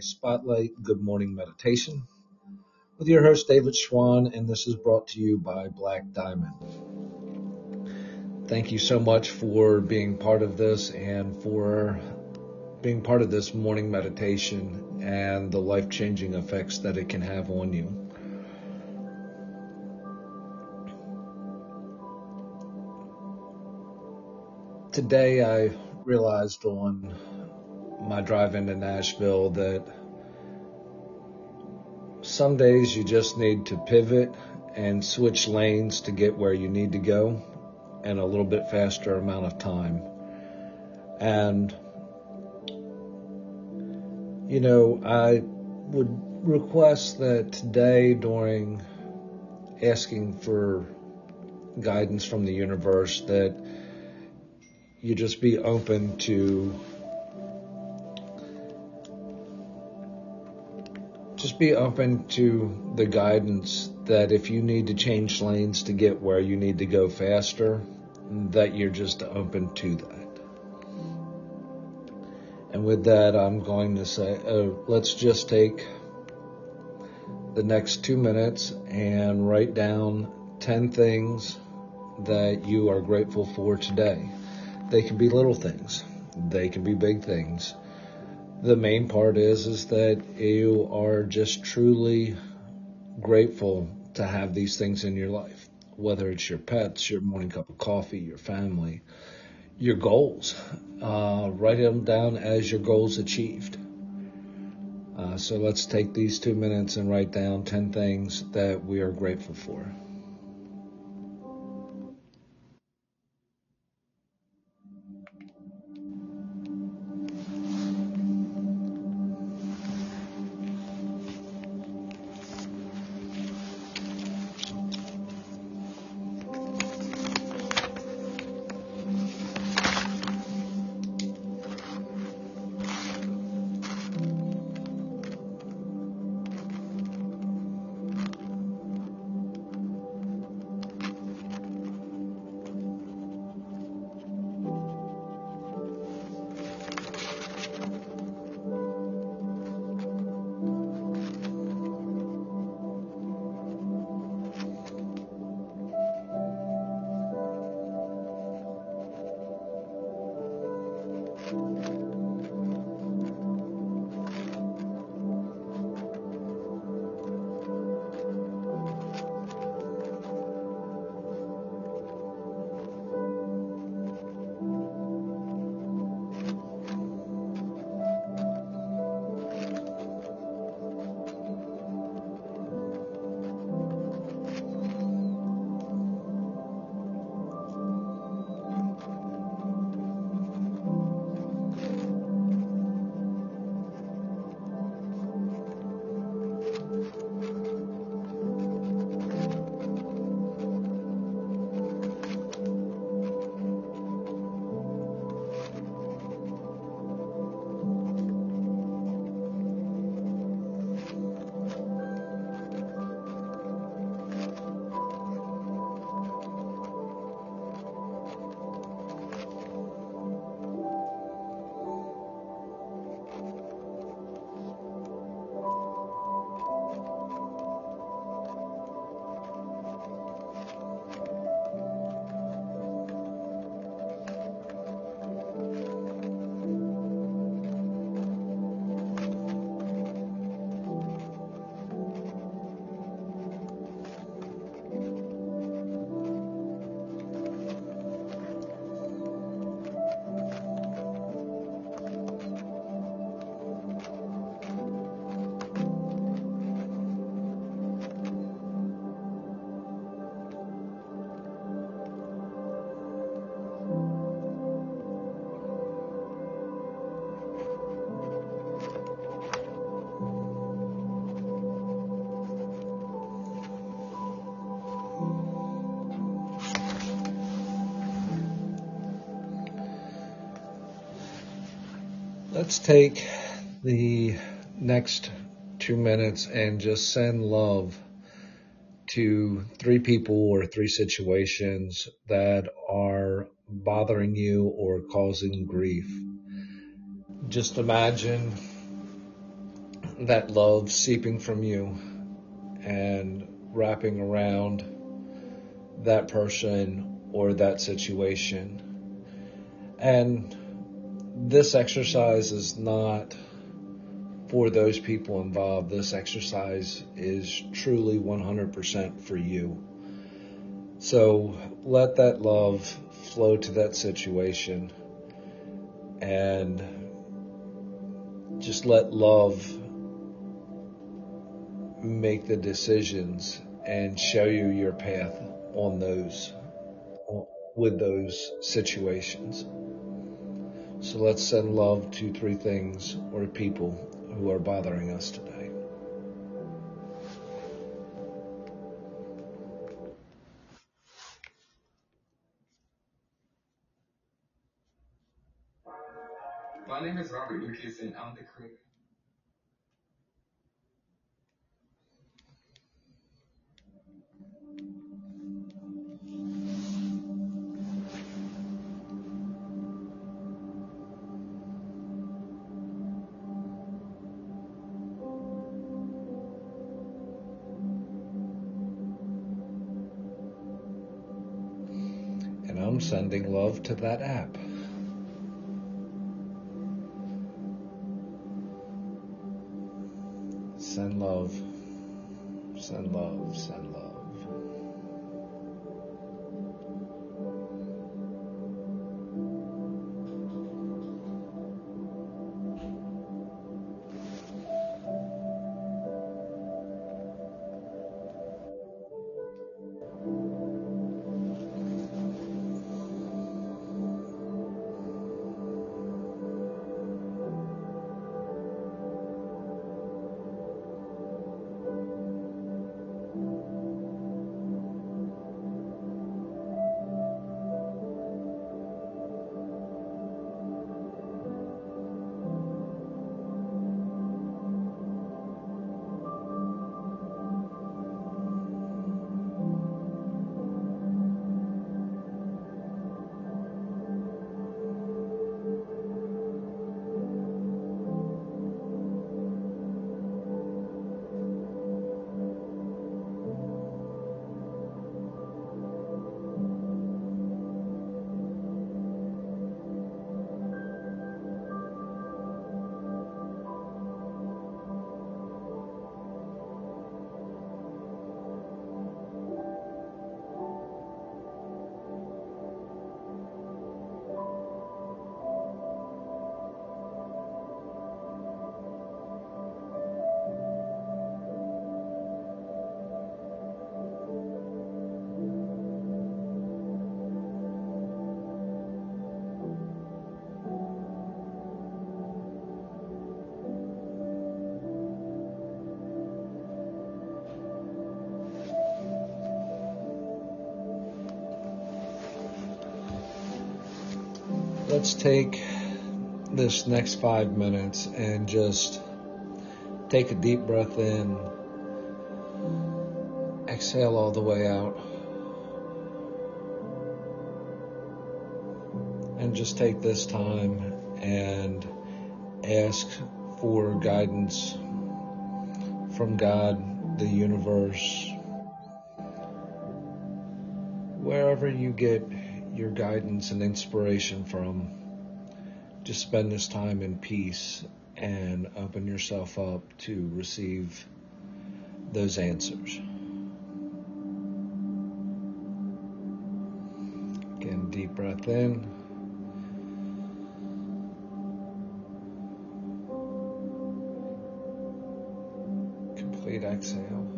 Spotlight Good Morning Meditation with your host, David Schwan, and this is brought to you by Black Diamond. Thank you so much for being part of this and for being part of this morning meditation and the life changing effects that it can have on you. Today, I realized on my drive into Nashville that some days you just need to pivot and switch lanes to get where you need to go in a little bit faster amount of time. And, you know, I would request that today during asking for guidance from the universe that you just be open to just be open to the guidance that if you need to change lanes to get where you need to go faster, that you're just open to that. And with that, I'm going to say, uh, let's just take the next two minutes and write down 10 things that you are grateful for today. They can be little things. They can be big things the main part is is that you are just truly grateful to have these things in your life whether it's your pets your morning cup of coffee your family your goals. Uh, write them down as your goals achieved. Uh, so let's take these two minutes and write down 10 things that we are grateful for let's take the next two minutes and just send love to three people or three situations that are bothering you or causing grief. Just imagine that love seeping from you and wrapping around that person or that situation. And this exercise is not for those people involved. This exercise is truly 100% for you. So let that love flow to that situation and just let love make the decisions and show you your path on those with those situations. So let's send love to three things or people who are bothering us today. My name is Robert Lucas and I'm the creator. Sending love to that app. Send love. Send love. Send love. Let's take this next five minutes and just take a deep breath in, exhale all the way out, and just take this time and ask for guidance from God, the universe, wherever you get your guidance and inspiration from. Just spend this time in peace and open yourself up to receive those answers. Again, deep breath in. Complete exhale.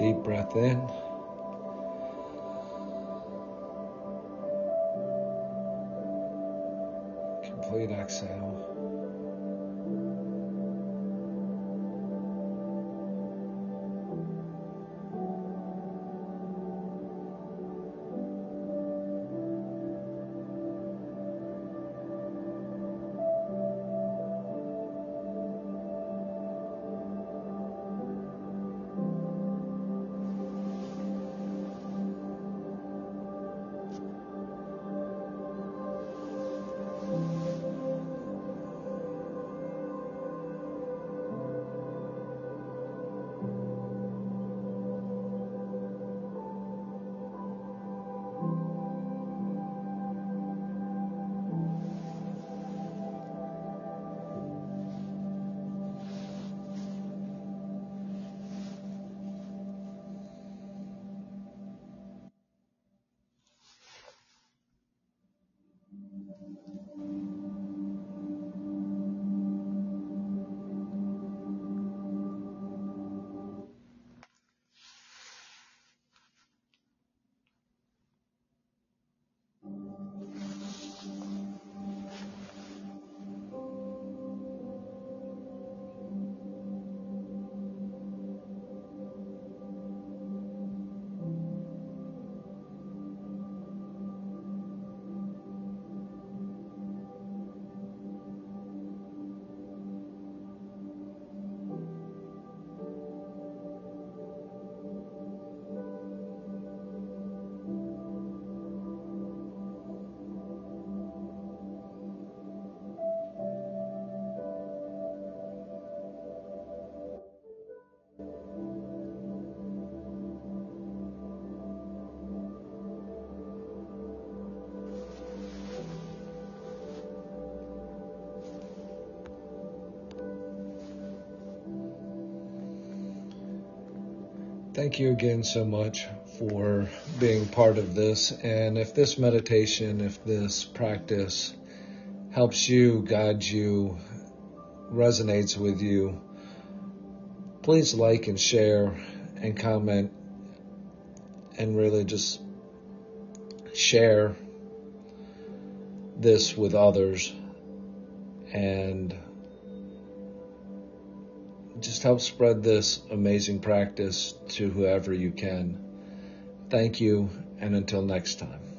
Deep breath in. Complete exhale. Thank you again so much for being part of this. And if this meditation, if this practice helps you, guides you, resonates with you, please like and share and comment and really just share this with others and just help spread this amazing practice to whoever you can. Thank you, and until next time.